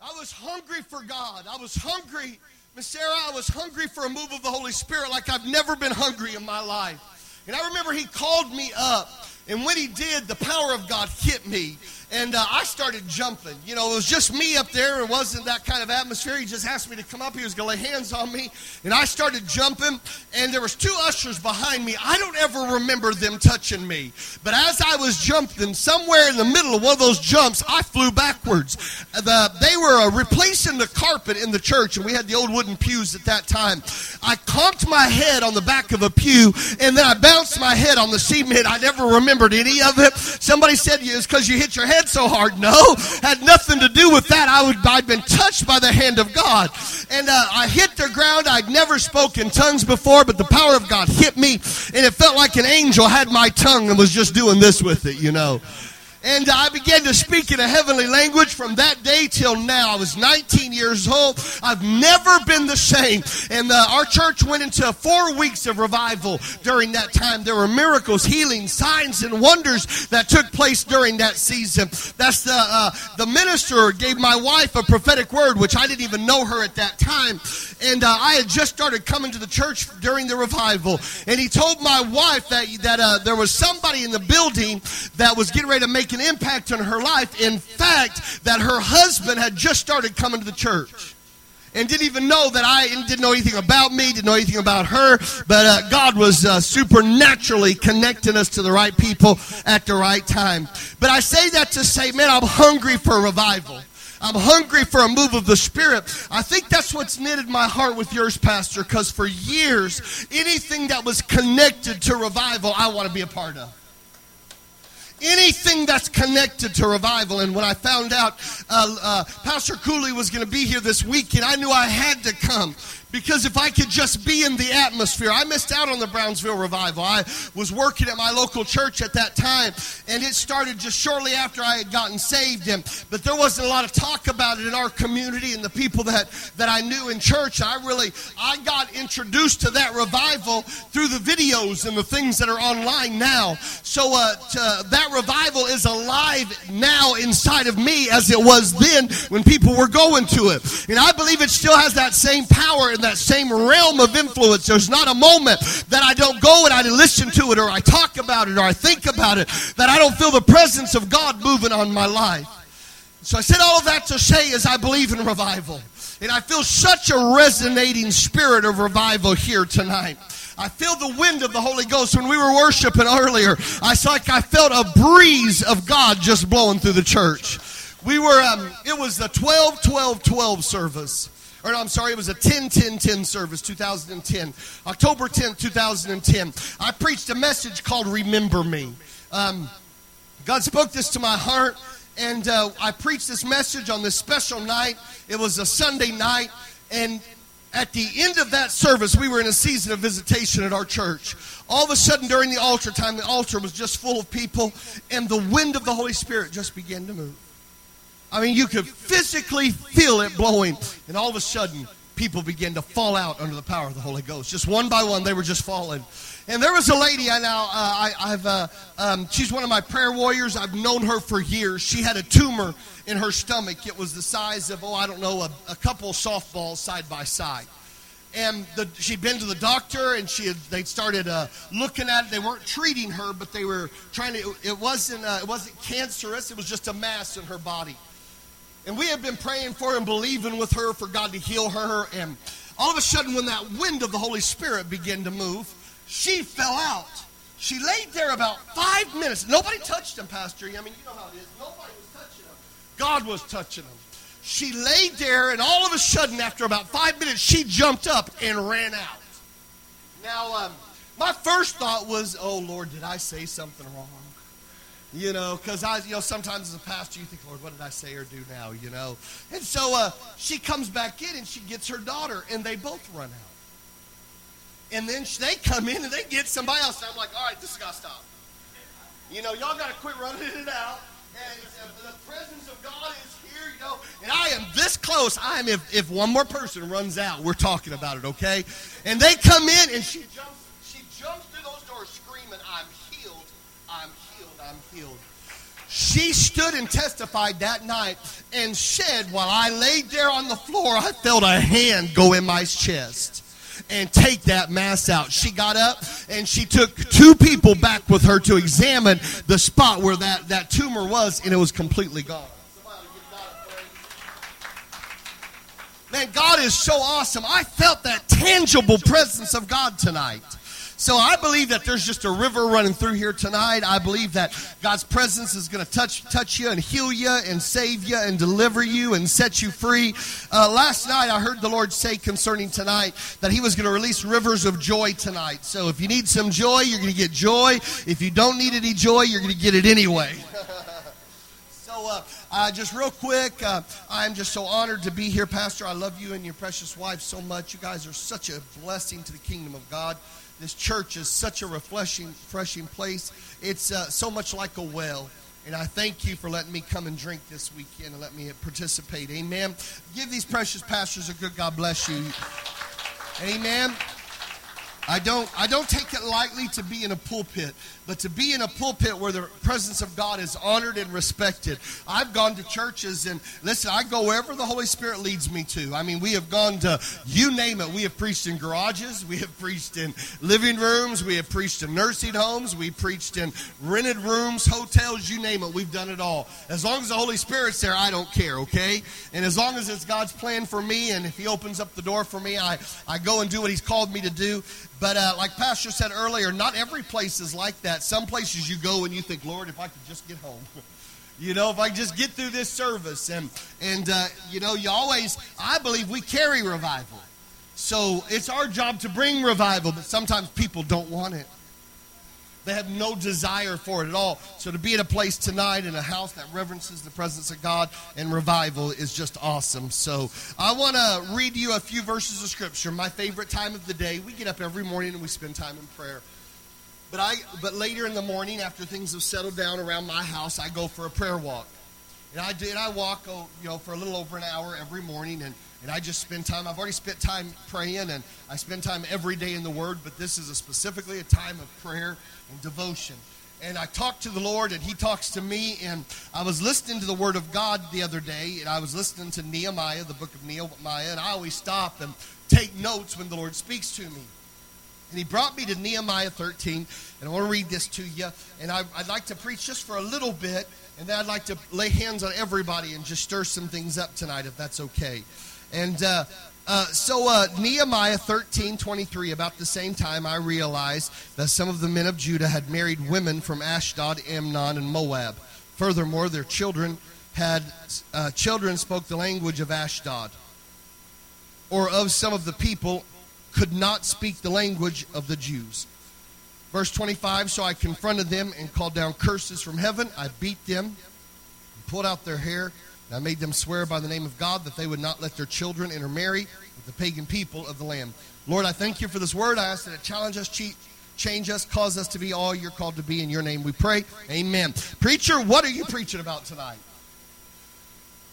I was hungry for God. I was hungry, Miss Sarah, I was hungry for a move of the Holy Spirit like I've never been hungry in my life. And I remember He called me up. And when he did, the power of God hit me. And uh, I started jumping. You know, it was just me up there. It wasn't that kind of atmosphere. He just asked me to come up. He was going to lay hands on me. And I started jumping. And there was two ushers behind me. I don't ever remember them touching me. But as I was jumping, somewhere in the middle of one of those jumps, I flew backwards. The, they were uh, replacing the carpet in the church. And we had the old wooden pews at that time. I conked my head on the back of a pew. And then I bounced my head on the cement. I never remembered any of it. Somebody said it's because you hit your head so hard. No, had nothing to do with that. I would, I'd been touched by the hand of God. And uh, I hit the ground. I'd never spoken tongues before, but the power of God hit me. And it felt like an angel had my tongue and was just doing this with it, you know. And I began to speak in a heavenly language from that day till now. I was 19 years old. I've never been the same. And uh, our church went into four weeks of revival during that time. There were miracles, healing, signs, and wonders that took place during that season. That's the, uh, the minister gave my wife a prophetic word, which I didn't even know her at that time. And uh, I had just started coming to the church during the revival. And he told my wife that, that uh, there was somebody in the building that was getting ready to make an impact on her life. In fact, that her husband had just started coming to the church and didn't even know that I didn't know anything about me, didn't know anything about her, but uh, God was uh, supernaturally connecting us to the right people at the right time. But I say that to say, man, I'm hungry for revival. I'm hungry for a move of the Spirit. I think that's what's knitted my heart with yours, Pastor, because for years, anything that was connected to revival, I want to be a part of anything that's connected to revival. And when I found out uh, uh, Pastor Cooley was going to be here this weekend, I knew I had to come because if I could just be in the atmosphere, I missed out on the Brownsville revival. I was working at my local church at that time, and it started just shortly after I had gotten saved. And but there wasn't a lot of talk about it in our community and the people that that I knew in church. I really I got introduced to that revival through the videos and the things that are online now. So uh, to, that revival is alive now inside of me as it was then when people were going to it, and I believe it still has that same power in that same realm of influence. There's not a moment that I don't go and I listen to it or I talk about it or I think about it that I don't feel the presence of God moving on my life. So I said all of that to say is I believe in revival. And I feel such a resonating spirit of revival here tonight. I feel the wind of the Holy Ghost. When we were worshiping earlier, I saw like I felt a breeze of God just blowing through the church. We were, um, it was the 12 12 12 service or no, I'm sorry, it was a 10 10 10 service, 2010, October 10, 2010. I preached a message called Remember Me. Um, God spoke this to my heart, and uh, I preached this message on this special night. It was a Sunday night, and at the end of that service, we were in a season of visitation at our church. All of a sudden, during the altar time, the altar was just full of people, and the wind of the Holy Spirit just began to move. I mean, you could physically feel it blowing. And all of a sudden, people began to fall out under the power of the Holy Ghost. Just one by one, they were just falling. And there was a lady I now, uh, I, have uh, um, she's one of my prayer warriors. I've known her for years. She had a tumor in her stomach. It was the size of, oh, I don't know, a, a couple softballs side by side. And the, she'd been to the doctor, and she had, they started uh, looking at it. They weren't treating her, but they were trying to. It wasn't. Uh, it wasn't cancerous. It was just a mass in her body. And we have been praying for and believing with her for God to heal her. And all of a sudden, when that wind of the Holy Spirit began to move, she fell out. She laid there about five minutes. Nobody touched him, Pastor. I mean, you know how it is. Nobody was touching him. God was touching him. She laid there, and all of a sudden, after about five minutes, she jumped up and ran out. Now, um, my first thought was, oh, Lord, did I say something wrong? You know, because I, you know, sometimes as a pastor, you think, Lord, what did I say or do now? You know, and so uh, she comes back in and she gets her daughter, and they both run out. And then they come in and they get somebody else. I'm like, all right, this has got to stop. You know, y'all got to quit running it out. And uh, the presence of God is here, you know. And I am this close. I am, if, if one more person runs out, we're talking about it, okay? And they come in and she jumps, I'm she stood and testified that night and said, while I laid there on the floor, I felt a hand go in my chest and take that mass out. She got up and she took two people back with her to examine the spot where that, that tumor was, and it was completely gone. Man, God is so awesome. I felt that tangible presence of God tonight. So I believe that there's just a river running through here tonight. I believe that God's presence is going to touch touch you and heal you and save you and deliver you and set you free. Uh, last night I heard the Lord say concerning tonight that He was going to release rivers of joy tonight. So if you need some joy, you're going to get joy. If you don't need any joy, you're going to get it anyway. so. Uh, uh, just real quick, uh, I'm just so honored to be here, Pastor. I love you and your precious wife so much. You guys are such a blessing to the kingdom of God. This church is such a refreshing, refreshing place. It's uh, so much like a well. And I thank you for letting me come and drink this weekend and let me participate. Amen. Give these precious pastors a good God bless you. Amen. I don't, I don't take it lightly to be in a pulpit, but to be in a pulpit where the presence of God is honored and respected. I've gone to churches and listen, I go wherever the Holy Spirit leads me to. I mean, we have gone to, you name it. We have preached in garages, we have preached in living rooms, we have preached in nursing homes, we preached in rented rooms, hotels, you name it. We've done it all. As long as the Holy Spirit's there, I don't care, okay? And as long as it's God's plan for me and if He opens up the door for me, I, I go and do what He's called me to do. But uh, like Pastor said earlier, not every place is like that. Some places you go and you think, Lord, if I could just get home. you know, if I just get through this service. And, and uh, you know, you always, I believe we carry revival. So it's our job to bring revival, but sometimes people don't want it. They have no desire for it at all. So to be at a place tonight in a house that reverences the presence of God and revival is just awesome. So I want to read you a few verses of scripture. My favorite time of the day. We get up every morning and we spend time in prayer. But I but later in the morning after things have settled down around my house, I go for a prayer walk. And I did I walk oh, you know for a little over an hour every morning and and I just spend time. I've already spent time praying, and I spend time every day in the Word, but this is a specifically a time of prayer and devotion. And I talk to the Lord, and He talks to me. And I was listening to the Word of God the other day, and I was listening to Nehemiah, the book of Nehemiah, and I always stop and take notes when the Lord speaks to me. And he brought me to Nehemiah 13, and I want to read this to you. And I, would like to preach just for a little bit, and then I'd like to lay hands on everybody and just stir some things up tonight, if that's okay. And uh, uh, so uh, Nehemiah 13, 23, about the same time, I realized that some of the men of Judah had married women from Ashdod, Ammon, and Moab. Furthermore, their children had uh, children spoke the language of Ashdod, or of some of the people could not speak the language of the Jews. Verse 25, so I confronted them and called down curses from heaven. I beat them, pulled out their hair, and I made them swear by the name of God that they would not let their children intermarry with the pagan people of the land. Lord, I thank you for this word. I ask that it challenge us, change us, cause us to be all you're called to be. In your name we pray. Amen. Preacher, what are you preaching about tonight?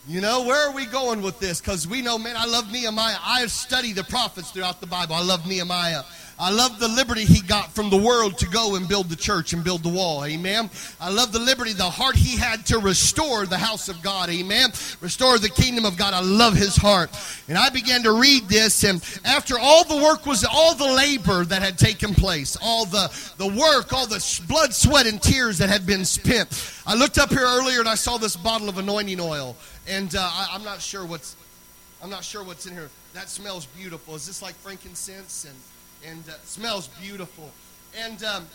You know, where are we going with this? Because we know, man, I love Nehemiah. I have studied the prophets throughout the Bible. I love Nehemiah. I love the liberty he got from the world to go and build the church and build the wall. Amen. I love the liberty, the heart he had to restore the house of God. Amen. Restore the kingdom of God. I love his heart. And I began to read this, and after all the work was, all the labor that had taken place, all the, the work, all the blood, sweat, and tears that had been spent, I looked up here earlier and I saw this bottle of anointing oil. And uh, I, I'm not sure what's I'm not sure what's in here. That smells beautiful. Is this like frankincense and and uh, smells beautiful. And um,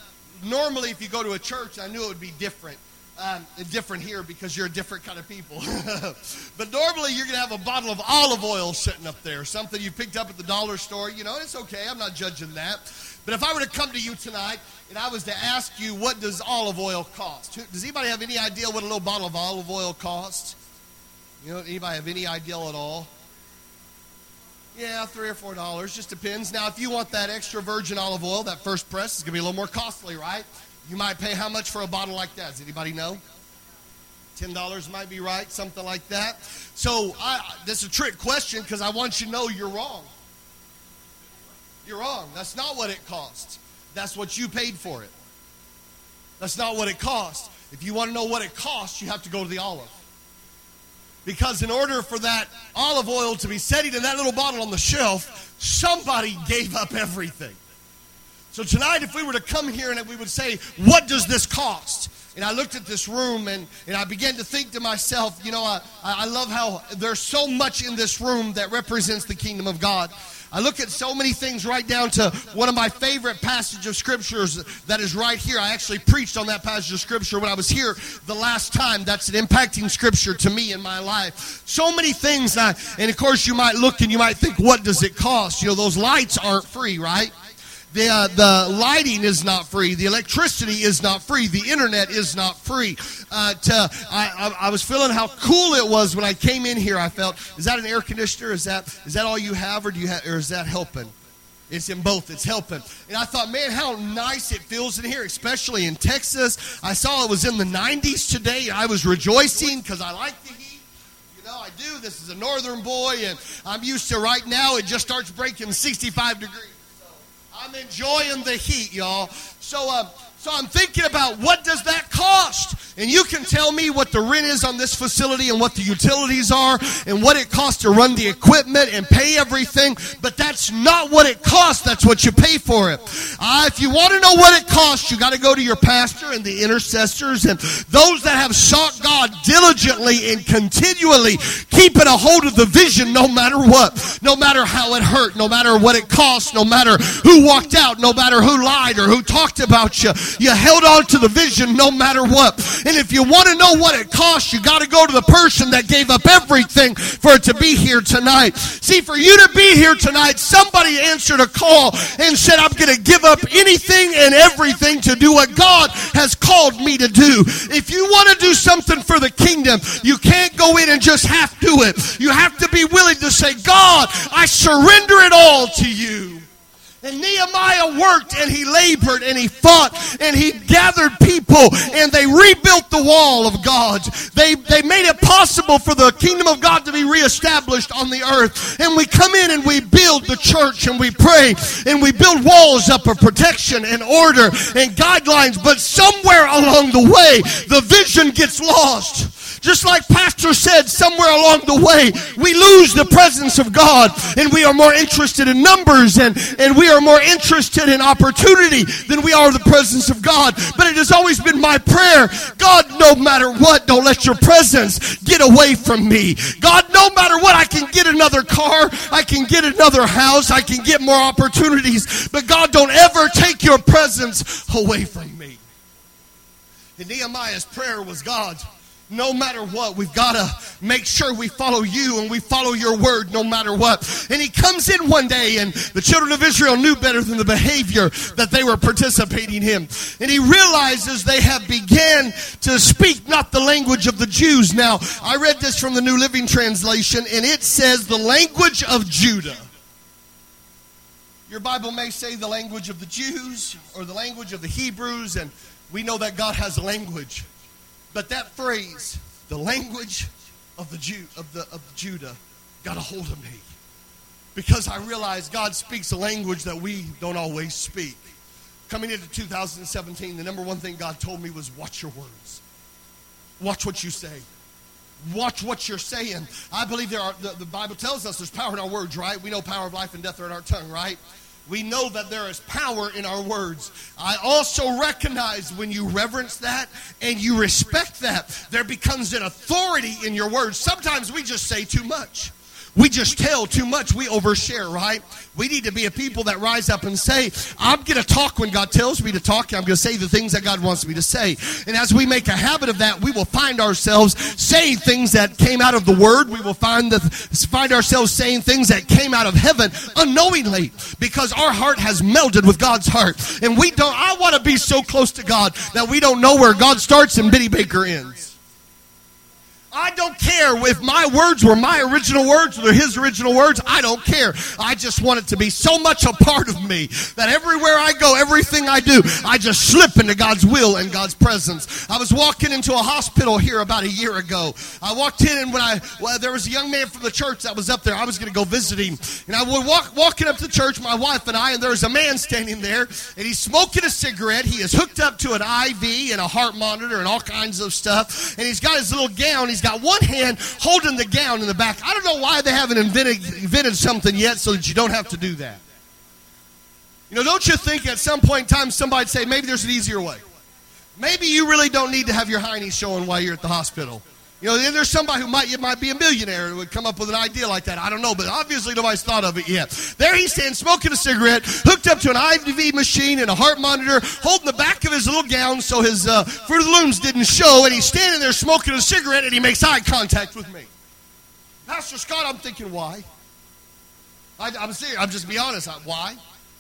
normally, if you go to a church, I knew it would be different. Um, different here because you're a different kind of people. but normally you're going to have a bottle of olive oil sitting up there, something you picked up at the dollar store. You know, it's okay. I'm not judging that. But if I were to come to you tonight and I was to ask you, what does olive oil cost? Does anybody have any idea what a little bottle of olive oil costs? You know, anybody have any idea at all? Yeah, three or four dollars, just depends. Now, if you want that extra virgin olive oil, that first press is going to be a little more costly, right? You might pay how much for a bottle like that? Does anybody know? Ten dollars might be right, something like that. So, I, this is a trick question because I want you to know you're wrong. You're wrong. That's not what it costs. That's what you paid for it. That's not what it costs. If you want to know what it costs, you have to go to the olive. Because in order for that olive oil to be setting in that little bottle on the shelf, somebody gave up everything. So tonight, if we were to come here and we would say, What does this cost? And I looked at this room and, and I began to think to myself, you know, I, I love how there's so much in this room that represents the kingdom of God. I look at so many things right down to one of my favorite passages of scriptures that is right here. I actually preached on that passage of scripture when I was here the last time. That's an impacting scripture to me in my life. So many things. I, and of course, you might look and you might think, what does it cost? You know, those lights aren't free, right? The, uh, the lighting is not free. The electricity is not free. The internet is not free. Uh, to, I, I, I, was feeling how cool it was when I came in here. I felt, is that an air conditioner? Is that, is that all you have, or, do you have, or is that helping? It's in both. It's helping. And I thought, man, how nice it feels in here, especially in Texas. I saw it was in the 90s today. I was rejoicing because I like the heat. You know, I do. This is a northern boy, and I'm used to right now it just starts breaking 65 degrees. I'm enjoying the heat, y'all. So, uh, so I'm thinking about what does that cost? And you can tell me what the rent is on this facility and what the utilities are and what it costs to run the equipment and pay everything. But that's not what it costs. That's what you pay for it. Uh, if you want to know what it costs, you got to go to your pastor and the intercessors and those that have sought God diligently and continually keeping a hold of the vision no matter what, no matter how it hurt, no matter what it cost, no matter who walked out, no matter who lied or who talked about you. You held on to the vision no matter what. And if you want to know what it costs, you got to go to the person that gave up everything for it to be here tonight. See, for you to be here tonight, somebody answered a call and said, I'm going to give up anything and everything to do what God has called me to do. If you want to do something for the kingdom, you can't go in and just half do it. You have to be willing to say, God, I surrender it all to you. And Nehemiah worked and he labored and he fought and he gathered people and they rebuilt the wall of God. They, they made it possible for the kingdom of God to be reestablished on the earth. And we come in and we build the church and we pray and we build walls up of protection and order and guidelines. But somewhere along the way, the vision gets lost. Just like Pastor said, somewhere along the way, we lose the presence of God and we are more interested in numbers and, and we are more interested in opportunity than we are the presence of God. But it has always been my prayer God, no matter what, don't let your presence get away from me. God, no matter what, I can get another car, I can get another house, I can get more opportunities. But God, don't ever take your presence away from me. And Nehemiah's prayer was God no matter what, we've got to make sure we follow you and we follow your word no matter what. And he comes in one day, and the children of Israel knew better than the behavior that they were participating in. And he realizes they have began to speak not the language of the Jews. Now, I read this from the New Living Translation, and it says the language of Judah. Your Bible may say the language of the Jews or the language of the Hebrews, and we know that God has a language. But that phrase, the language of the Jew of the of Judah, got a hold of me. Because I realized God speaks a language that we don't always speak. Coming into 2017, the number one thing God told me was watch your words. Watch what you say. Watch what you're saying. I believe there are the, the Bible tells us there's power in our words, right? We know power of life and death are in our tongue, right? We know that there is power in our words. I also recognize when you reverence that and you respect that, there becomes an authority in your words. Sometimes we just say too much. We just tell too much. We overshare, right? We need to be a people that rise up and say, I'm going to talk when God tells me to talk. I'm going to say the things that God wants me to say. And as we make a habit of that, we will find ourselves saying things that came out of the Word. We will find, the, find ourselves saying things that came out of heaven unknowingly because our heart has melded with God's heart. And we don't, I want to be so close to God that we don't know where God starts and Benny Baker ends. I don't care if my words were my original words or his original words. I don't care. I just want it to be so much a part of me that everywhere I go, everything I do, I just slip into God's will and God's presence. I was walking into a hospital here about a year ago. I walked in and when I well, there was a young man from the church that was up there. I was going to go visit him, and I was walk, walking up to the church, my wife and I, and there was a man standing there, and he's smoking a cigarette. He is hooked up to an IV and a heart monitor and all kinds of stuff, and he's got his little gown. He's got one hand holding the gown in the back. I don't know why they haven't invented, invented something yet so that you don't have to do that. You know, don't you think at some point in time somebody'd say maybe there's an easier way? Maybe you really don't need to have your hiney showing while you're at the hospital. You know, then there's somebody who might, it might be a millionaire who would come up with an idea like that. I don't know, but obviously nobody's thought of it yet. There he stands smoking a cigarette, hooked up to an IV machine and a heart monitor, holding the back of his little gown so his uh, Fruit of the Looms didn't show, and he's standing there smoking a cigarette, and he makes eye contact with me. Pastor Scott, I'm thinking, why? I, am serious. I'm just be honest. Why?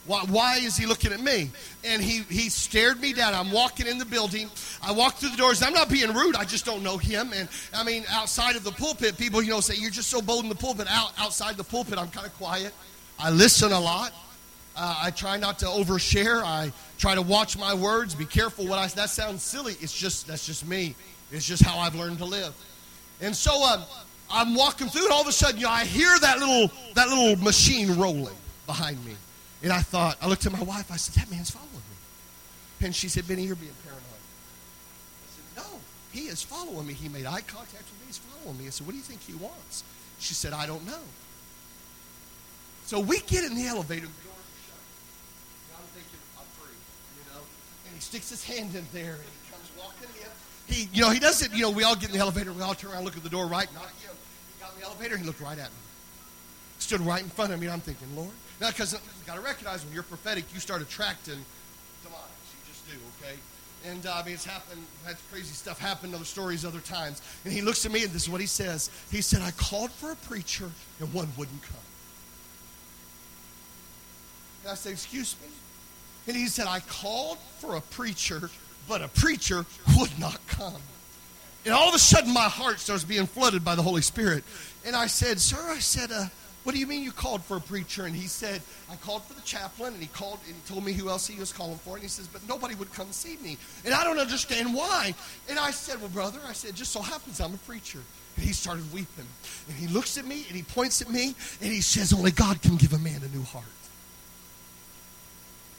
Why, why, is he looking at me? And he, he stared me down. I'm walking in the building. I walk through the doors. I'm not being rude. I just don't know him. And I mean, outside of the pulpit, people, you know, say, You're just so bold in the pulpit. Out, outside the pulpit, I'm kind of quiet. I listen a lot. Uh, I try not to overshare. I try to watch my words. Be careful what I That sounds silly. It's just, that's just me. It's just how I've learned to live. And so um, I'm walking through, and all of a sudden, you know, I hear that little, that little machine rolling behind me. And I thought, I looked at my wife, I said, that man's following me. And she said, Benny, you're being paranoid. I said, no, he is following me. He made eye contact with me. He's following me. I said, what do you think he wants? She said, I don't know. So we get in the elevator, the doors are shut. And I'm thinking, I'm free, you know. And he sticks his hand in there, and he comes walking in. He, you know, he doesn't, you know, we all get in the elevator, we all turn around, look at the door, right? Not you. He got in the elevator, and he looked right at me. Stood right in front of me, and I'm thinking, Lord, now, because you got to recognize when you're prophetic, you start attracting demons. You just do, okay? And uh, I mean, it's happened. Had crazy stuff happen. Other stories, other times. And he looks at me, and this is what he says. He said, "I called for a preacher, and one wouldn't come." And I said, "Excuse me." And he said, "I called for a preacher, but a preacher would not come." And all of a sudden, my heart starts being flooded by the Holy Spirit. And I said, "Sir," I said, uh, what do you mean you called for a preacher? And he said, I called for the chaplain, and he called and he told me who else he was calling for. And he says, but nobody would come see me. And I don't understand why. And I said, well, brother, I said, just so happens I'm a preacher. And he started weeping. And he looks at me and he points at me and he says, only God can give a man a new heart.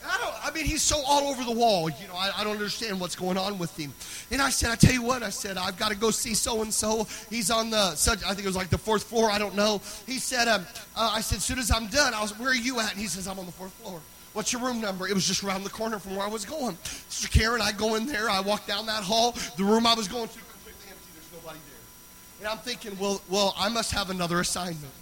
I don't, I mean, he's so all over the wall. You know, I, I, don't understand what's going on with him. And I said, I tell you what, I said, I've got to go see so and so. He's on the, such, I think it was like the fourth floor. I don't know. He said, um, uh, I said, as soon as I'm done, I was, where are you at? And he says, I'm on the fourth floor. What's your room number? It was just around the corner from where I was going. Sister Karen, I go in there. I walk down that hall. The room I was going to completely empty. There's nobody there. And I'm thinking, well, well, I must have another assignment.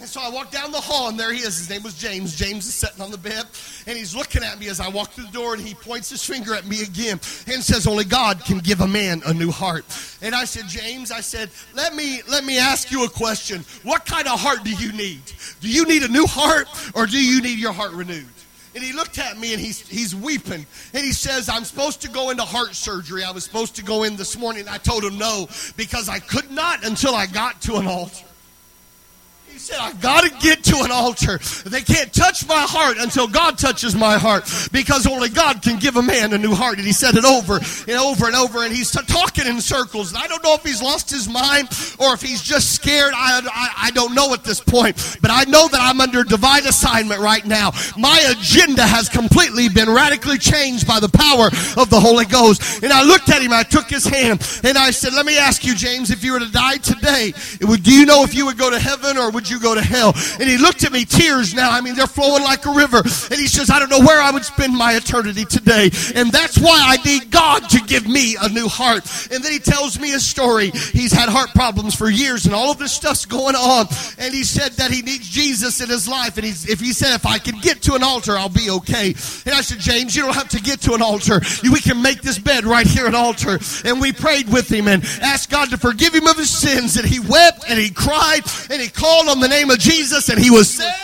And so I walked down the hall, and there he is. His name was James. James is sitting on the bed, and he's looking at me as I walk through the door, and he points his finger at me again and says, Only God can give a man a new heart. And I said, James, I said, let me let me ask you a question. What kind of heart do you need? Do you need a new heart, or do you need your heart renewed? And he looked at me and he's, he's weeping. And he says, I'm supposed to go into heart surgery. I was supposed to go in this morning. I told him no because I could not until I got to an altar. He said, I got to get to an altar. They can't touch my heart until God touches my heart because only God can give a man a new heart. And he said it over and over and over. And he's talking in circles. And I don't know if he's lost his mind or if he's just scared. I, I, I don't know at this point. But I know that I'm under divine assignment right now. My agenda has completely been radically changed by the power of the Holy Ghost. And I looked at him, I took his hand, and I said, Let me ask you, James, if you were to die today, would, do you know if you would go to heaven or would you go to hell? And he looked at me, tears now. I mean, they're flowing like a river. And he says, I don't know where I would spend my eternity today. And that's why I need God to give me a new heart. And then he tells me a story. He's had heart problems for years and all of this stuff's going on. And he said that he needs Jesus in his life. And he's, if he said, if I can get to an altar, I'll be okay. And I said, James, you don't have to get to an altar. We can make this bed right here at altar. And we prayed with him and asked God to forgive him of his sins. And he wept and he cried and he called on the name of Jesus and he was saved.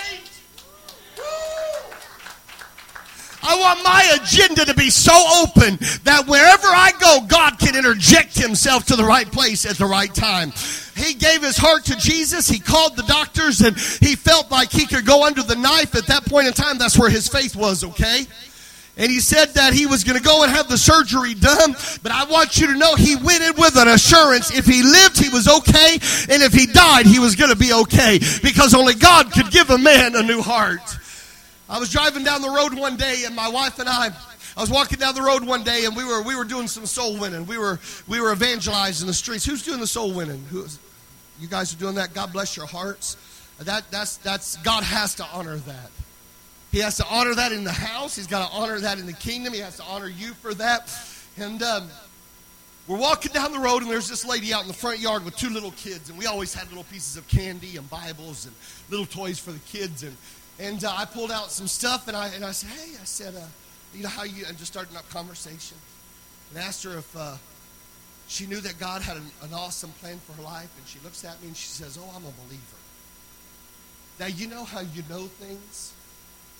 I I want my agenda to be so open that wherever I go, God can interject himself to the right place at the right time. He gave his heart to Jesus. He called the doctors and he felt like he could go under the knife. At that point in time, that's where his faith was, okay? And he said that he was going to go and have the surgery done. But I want you to know he went in with an assurance. If he lived, he was okay. And if he died, he was going to be okay. Because only God could give a man a new heart. I was driving down the road one day and my wife and I, I was walking down the road one day and we were, we were doing some soul winning. We were, we were evangelizing the streets. Who's doing the soul winning? Who, you guys are doing that. God bless your hearts. That, that's, that's, God has to honor that. He has to honor that in the house. He's got to honor that in the kingdom. He has to honor you for that. And um, we're walking down the road, and there's this lady out in the front yard with two little kids. And we always had little pieces of candy and Bibles and little toys for the kids. And, and uh, I pulled out some stuff, and I, and I said, Hey, I said, uh, you know how you, and just starting up conversation. And asked her if uh, she knew that God had an, an awesome plan for her life. And she looks at me and she says, Oh, I'm a believer. Now, you know how you know things?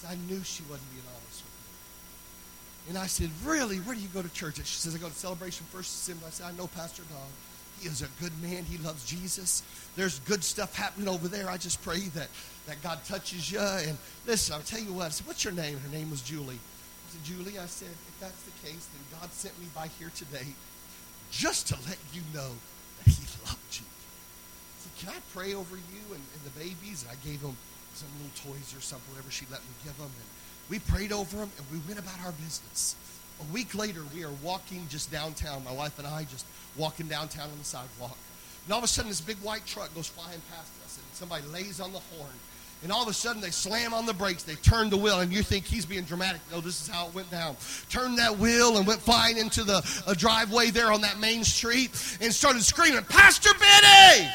I knew she wasn't being honest with me. And I said, Really? Where do you go to church? She says, I go to Celebration First Assembly. I said, I know Pastor Don. He is a good man. He loves Jesus. There's good stuff happening over there. I just pray that, that God touches you. And listen, I'll tell you what. I said, What's your name? Her name was Julie. I said, Julie, I said, if that's the case, then God sent me by here today just to let you know that He loved you. I said, Can I pray over you and, and the babies? And I gave them some little toys or something, whatever she let me give them. And we prayed over them and we went about our business. A week later, we are walking just downtown, my wife and I just walking downtown on the sidewalk. And all of a sudden, this big white truck goes flying past us, and somebody lays on the horn. And all of a sudden, they slam on the brakes. They turn the wheel, and you think he's being dramatic. No, this is how it went down. Turned that wheel and went flying into the driveway there on that main street and started screaming, Pastor Benny!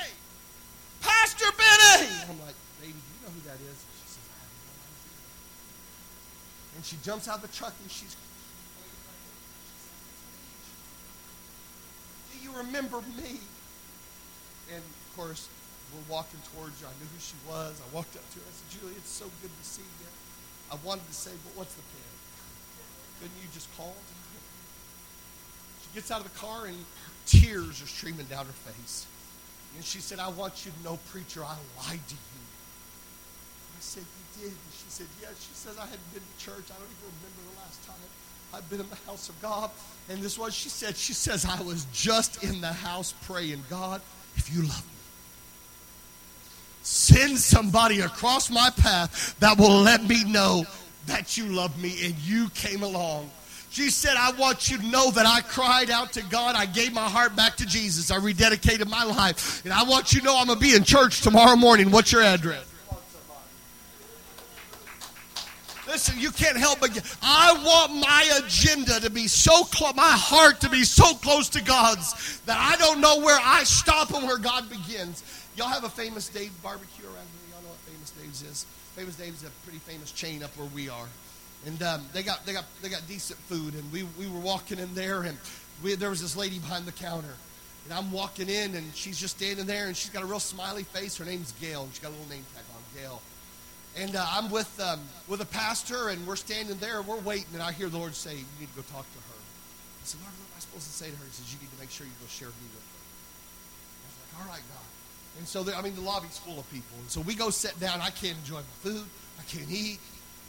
Pastor Benny! I'm like, And she jumps out the truck and she's. Do you remember me? And of course, we're walking towards her. I knew who she was. I walked up to her. I said, Julie, it's so good to see you. I wanted to say, but what's the plan? Couldn't you just call? She gets out of the car and tears are streaming down her face. And she said, I want you to know, preacher, I lied to you. I said, And she said, Yes. She says, I hadn't been to church. I don't even remember the last time I've been in the house of God. And this was, she said, She says, I was just in the house praying, God, if you love me, send somebody across my path that will let me know that you love me and you came along. She said, I want you to know that I cried out to God. I gave my heart back to Jesus. I rededicated my life. And I want you to know I'm going to be in church tomorrow morning. What's your address? Listen, you can't help but get, I want my agenda to be so close, my heart to be so close to God's that I don't know where I stop and where God begins. Y'all have a famous Dave barbecue around here. Y'all know what Famous Dave's is. Famous Dave's a pretty famous chain up where we are, and um, they got they got they got decent food. And we we were walking in there, and we, there was this lady behind the counter. And I'm walking in, and she's just standing there, and she's got a real smiley face. Her name's Gail, and she's got a little name tag on, Gail. And uh, I'm with, um, with a pastor, and we're standing there, and we're waiting, and I hear the Lord say, You need to go talk to her. I said, Lord, what am I supposed to say to her? He says, You need to make sure you go share me with her. I was like, All right, God. And so, there, I mean, the lobby's full of people. And so we go sit down. I can't enjoy my food. I can't eat.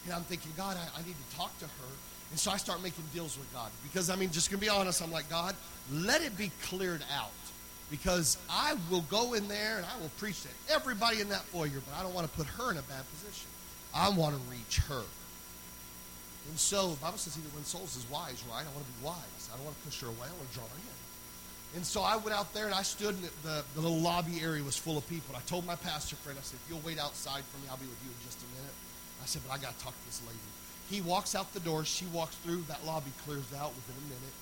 And I'm thinking, God, I, I need to talk to her. And so I start making deals with God. Because, I mean, just going to be honest, I'm like, God, let it be cleared out because I will go in there and I will preach to everybody in that foyer, but I don't want to put her in a bad position. I want to reach her. And so the Bible says he that souls is wise, right? I want to be wise. I don't want to push her away. I want to draw her in. And so I went out there and I stood in the, the, little lobby area was full of people. I told my pastor friend, I said, if you'll wait outside for me, I'll be with you in just a minute. I said, but I got to talk to this lady. He walks out the door. She walks through. That lobby clears out within a minute.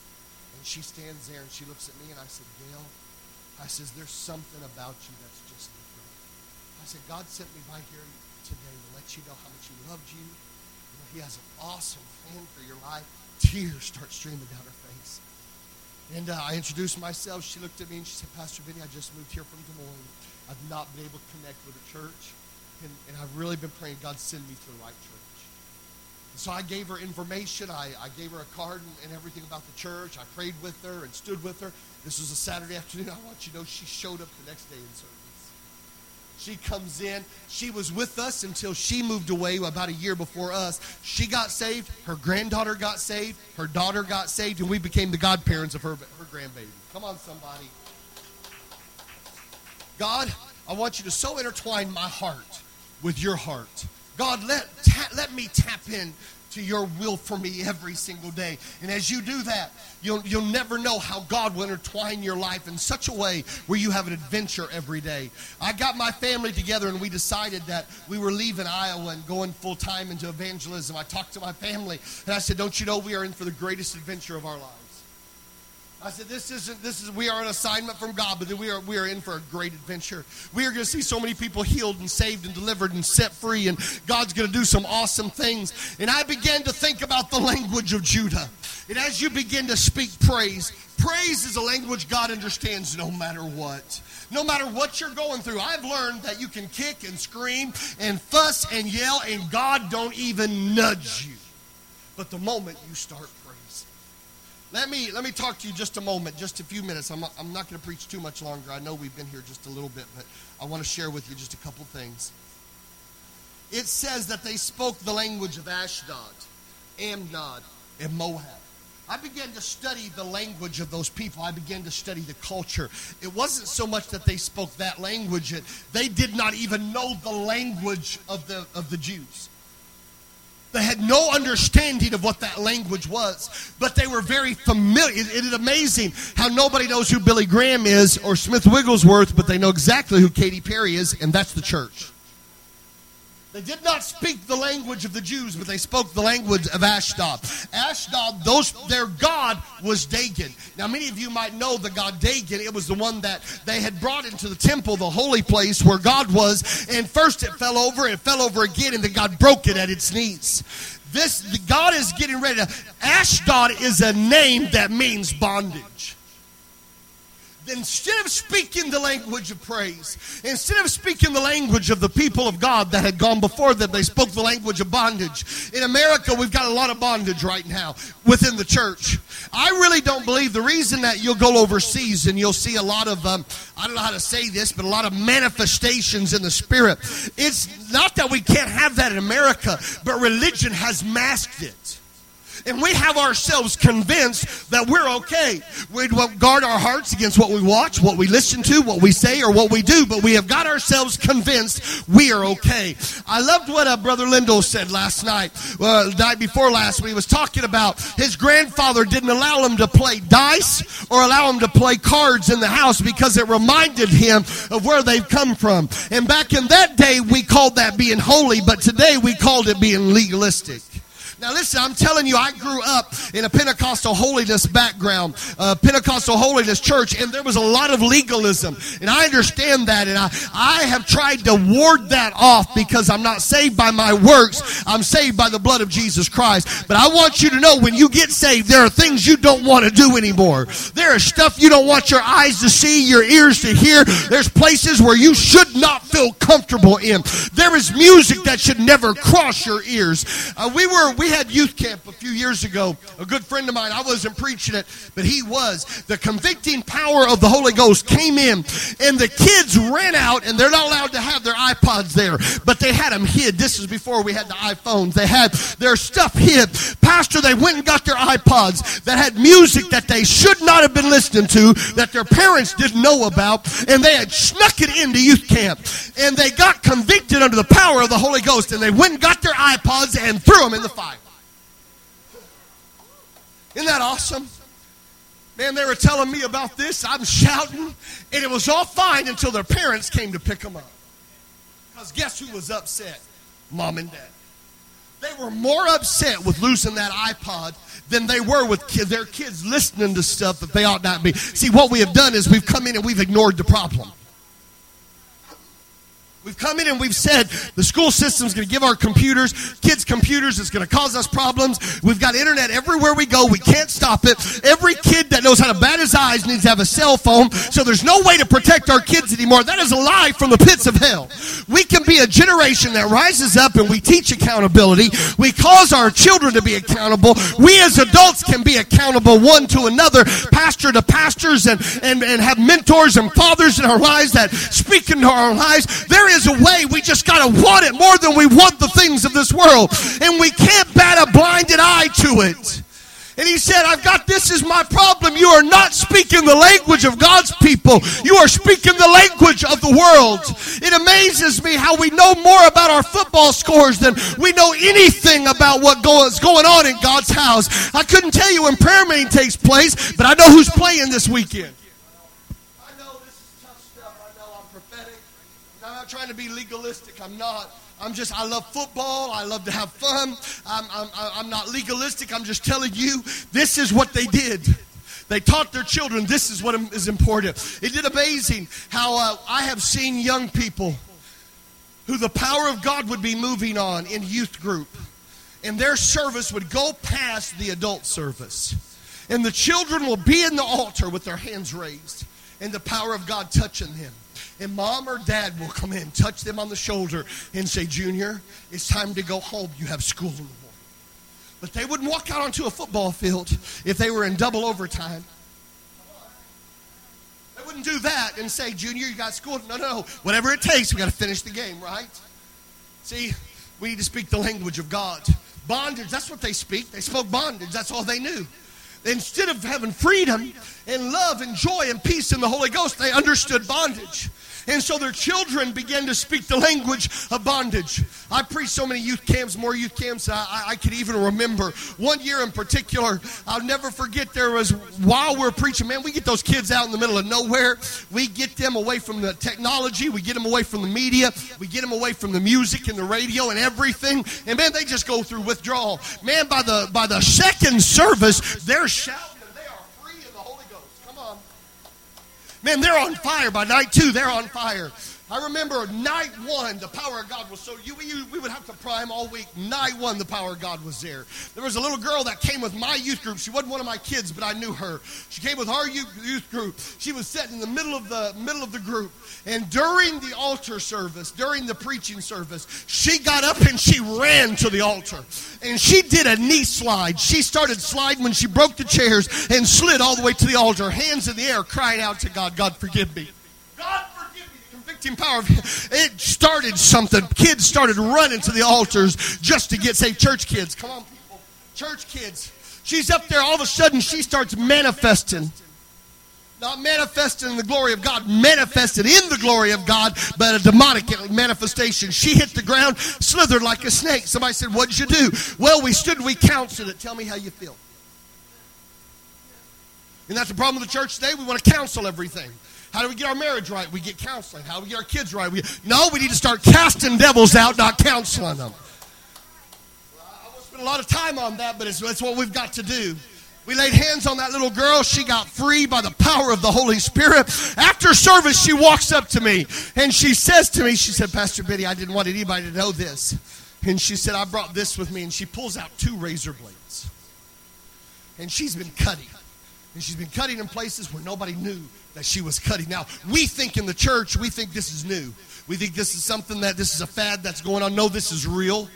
And she stands there and she looks at me and I said, Gail, I says, there's something about you that's just different. I said, God sent me by here today to let you know how much he loved you. he has an awesome plan for your life. Tears start streaming down her face. And uh, I introduced myself. She looked at me and she said, Pastor Benny, I just moved here from Des Moines. I've not been able to connect with a church. And, and I've really been praying God send me to the right church. So I gave her information. I, I gave her a card and, and everything about the church. I prayed with her and stood with her. This was a Saturday afternoon. I want you to know she showed up the next day in service. She comes in. She was with us until she moved away about a year before us. She got saved. Her granddaughter got saved. Her daughter got saved, and we became the godparents of her, her grandbaby. Come on, somebody. God, I want you to so intertwine my heart with your heart. God, let, ta- let me tap in to your will for me every single day. And as you do that, you'll, you'll never know how God will intertwine your life in such a way where you have an adventure every day. I got my family together and we decided that we were leaving Iowa and going full time into evangelism. I talked to my family and I said, Don't you know we are in for the greatest adventure of our lives? I said, this isn't, this is, we are an assignment from God, but we are, we are in for a great adventure. We are going to see so many people healed and saved and delivered and set free, and God's going to do some awesome things. And I began to think about the language of Judah. And as you begin to speak praise, praise is a language God understands no matter what. No matter what you're going through, I've learned that you can kick and scream and fuss and yell, and God don't even nudge you. But the moment you start let me let me talk to you just a moment, just a few minutes. I'm, I'm not going to preach too much longer. I know we've been here just a little bit, but I want to share with you just a couple things. It says that they spoke the language of Ashdod, Ammon, and Moab. I began to study the language of those people. I began to study the culture. It wasn't so much that they spoke that language; it, they did not even know the language of the of the Jews. They had no understanding of what that language was, but they were very familiar. It is amazing how nobody knows who Billy Graham is or Smith Wigglesworth, but they know exactly who Katy Perry is, and that's the church. They did not speak the language of the Jews, but they spoke the language of Ashdod. Ashdod, those their god was Dagon. Now, many of you might know the god Dagon. It was the one that they had brought into the temple, the holy place where God was. And first it fell over, it fell over again, and then God broke it at its knees. This God is getting ready to. Ashdod is a name that means bondage instead of speaking the language of praise, instead of speaking the language of the people of God that had gone before them, they spoke the language of bondage. In America, we've got a lot of bondage right now within the church. I really don't believe the reason that you'll go overseas and you'll see a lot of, um, I don't know how to say this, but a lot of manifestations in the spirit. It's not that we can't have that in America, but religion has masked it and we have ourselves convinced that we're okay. We guard our hearts against what we watch, what we listen to, what we say, or what we do, but we have got ourselves convinced we are okay. I loved what uh, Brother Lindell said last night, uh, night before last, when he was talking about his grandfather didn't allow him to play dice or allow him to play cards in the house because it reminded him of where they've come from. And back in that day, we called that being holy, but today we called it being legalistic. Now, listen, I'm telling you, I grew up in a Pentecostal holiness background, uh, Pentecostal holiness church, and there was a lot of legalism. And I understand that, and I, I have tried to ward that off because I'm not saved by my works. I'm saved by the blood of Jesus Christ. But I want you to know when you get saved, there are things you don't want to do anymore. There is stuff you don't want your eyes to see, your ears to hear. There's places where you should not feel comfortable in. There is music that should never cross your ears. Uh, we were, we we had youth camp a few years ago. A good friend of mine, I wasn't preaching it, but he was. The convicting power of the Holy Ghost came in, and the kids ran out, and they're not allowed to have their iPods there, but they had them hid. This is before we had the iPhones. They had their stuff hid. Pastor, they went and got their iPods that had music that they should not have been listening to, that their parents didn't know about, and they had snuck it into youth camp. And they got convicted under the power of the Holy Ghost, and they went and got their iPods and threw them in the fire. Isn't that awesome? Man, they were telling me about this. I'm shouting, and it was all fine until their parents came to pick them up. Because guess who was upset? Mom and dad. They were more upset with losing that iPod than they were with their kids listening to stuff that they ought not be. See, what we have done is we've come in and we've ignored the problem. We've come in and we've said the school system's going to give our computers, kids computers, it's going to cause us problems. We've got internet everywhere we go. We can't stop it. Every kid that knows how to bat his eyes needs to have a cell phone. So there's no way to protect our kids anymore. That is a lie from the pits of hell. We can be a generation that rises up and we teach accountability. We cause our children to be accountable. We as adults can be accountable one to another, pastor to pastors, and, and, and have mentors and fathers in our lives that speak into our lives. There is is a way. We just got to want it more than we want the things of this world. And we can't bat a blinded eye to it. And he said, I've got this is my problem. You are not speaking the language of God's people. You are speaking the language of the world. It amazes me how we know more about our football scores than we know anything about what goes going on in God's house. I couldn't tell you when prayer meeting takes place, but I know who's playing this weekend. Trying to be legalistic. I'm not. I'm just, I love football. I love to have fun. I'm, I'm, I'm not legalistic. I'm just telling you, this is what they did. They taught their children this is what is important. It did amazing how uh, I have seen young people who the power of God would be moving on in youth group. And their service would go past the adult service. And the children will be in the altar with their hands raised and the power of God touching them and mom or dad will come in, touch them on the shoulder, and say, Junior, it's time to go home. You have school in the morning. But they wouldn't walk out onto a football field if they were in double overtime. They wouldn't do that and say, Junior, you got school. No, no, whatever it takes, we got to finish the game, right? See, we need to speak the language of God. Bondage, that's what they speak. They spoke bondage, that's all they knew. Instead of having freedom and love and joy and peace in the Holy Ghost, they understood bondage. And so their children began to speak the language of bondage. I preached so many youth camps, more youth camps I, I could even remember. One year in particular, I'll never forget there was, while we're preaching, man, we get those kids out in the middle of nowhere. We get them away from the technology. We get them away from the media. We get them away from the music and the radio and everything. And man, they just go through withdrawal. Man, by the, by the second service, they're shouting Man, they're on fire. By night two, they're on fire. I remember night one, the power of God was so you, we, we would have to prime all week. Night one, the power of God was there. There was a little girl that came with my youth group. She wasn't one of my kids, but I knew her. She came with our youth group. She was sitting in the middle of the middle of the group. And during the altar service, during the preaching service, she got up and she ran to the altar. And she did a knee slide. She started sliding when she broke the chairs and slid all the way to the altar, hands in the air, crying out to God, God forgive me. God convicting power. It started something. Kids started running to the altars just to get saved. Church kids, come on, people. Church kids. She's up there. All of a sudden, she starts manifesting. Not manifesting in the glory of God, manifested in the glory of God, but a demonic manifestation. She hit the ground, slithered like a snake. Somebody said, What'd you do? Well, we stood we counseled it. Tell me how you feel. And that's the problem with the church today. We want to counsel everything. How do we get our marriage right? We get counseling. How do we get our kids right? We, no, we need to start casting devils out, not counseling them. I won't spend a lot of time on that, but it's, it's what we've got to do. We laid hands on that little girl. She got free by the power of the Holy Spirit. After service, she walks up to me and she says to me, She said, Pastor Benny, I didn't want anybody to know this. And she said, I brought this with me. And she pulls out two razor blades. And she's been cutting. And she's been cutting in places where nobody knew that she was cutting. Now, we think in the church, we think this is new. We think this is something that this is a fad that's going on. No, this is real.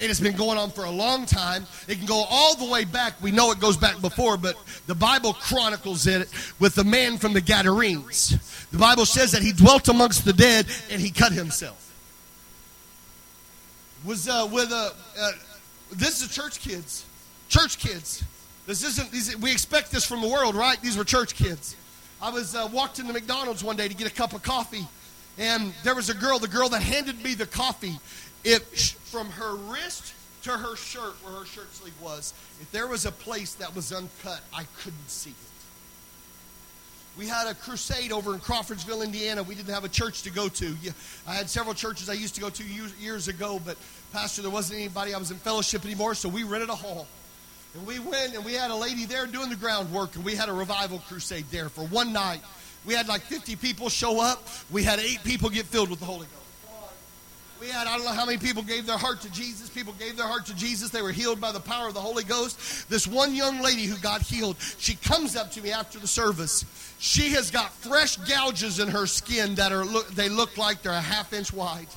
It has been going on for a long time. It can go all the way back. We know it goes back before, but the Bible chronicles it with the man from the Gadarenes. The Bible says that he dwelt amongst the dead and he cut himself. Was uh, with a uh, this is church kids, church kids. This isn't. These, we expect this from the world, right? These were church kids. I was uh, walked into McDonald's one day to get a cup of coffee, and there was a girl, the girl that handed me the coffee, it from her wrist to her shirt, where her shirt sleeve was, if there was a place that was uncut, I couldn't see it. We had a crusade over in Crawfordsville, Indiana. We didn't have a church to go to. I had several churches I used to go to years ago, but Pastor, there wasn't anybody I was in fellowship anymore, so we rented a hall. And we went and we had a lady there doing the groundwork, and we had a revival crusade there for one night. We had like 50 people show up. We had eight people get filled with the Holy Ghost. We had, I don't know how many people gave their heart to Jesus. People gave their heart to Jesus. They were healed by the power of the Holy Ghost. This one young lady who got healed, she comes up to me after the service. She has got fresh gouges in her skin that are look, they look like they're a half inch wide.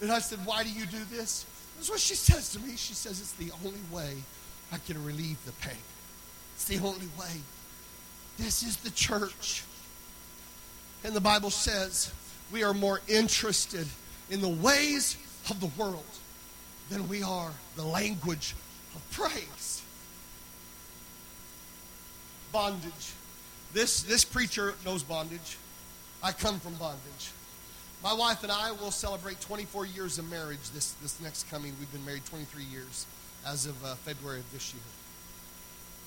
And I said, Why do you do this? That's what she says to me. She says, It's the only way I can relieve the pain. It's the only way. This is the church. And the Bible says we are more interested in the ways of the world than we are the language of praise. Bondage. This, this preacher knows bondage. I come from bondage. My wife and I will celebrate 24 years of marriage this, this next coming. We've been married 23 years as of uh, February of this year.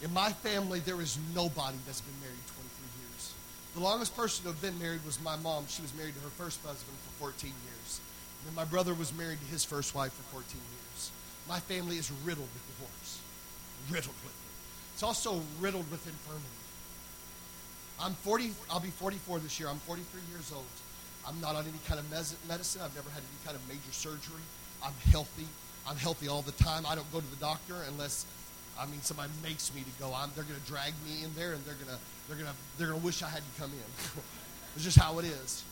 In my family, there is nobody that's been married 23 years. The longest person to have been married was my mom. She was married to her first husband for 14 years. And my brother was married to his first wife for 14 years. My family is riddled with divorce. Riddled with it. It's also riddled with infirmity. I'm 40, I'll be 44 this year. I'm 43 years old. I'm not on any kind of medicine. I've never had any kind of major surgery. I'm healthy. I'm healthy all the time. I don't go to the doctor unless, I mean, somebody makes me to go. I'm, they're going to drag me in there, and they're going to they're going to they're going to wish I hadn't come in. it's just how it is.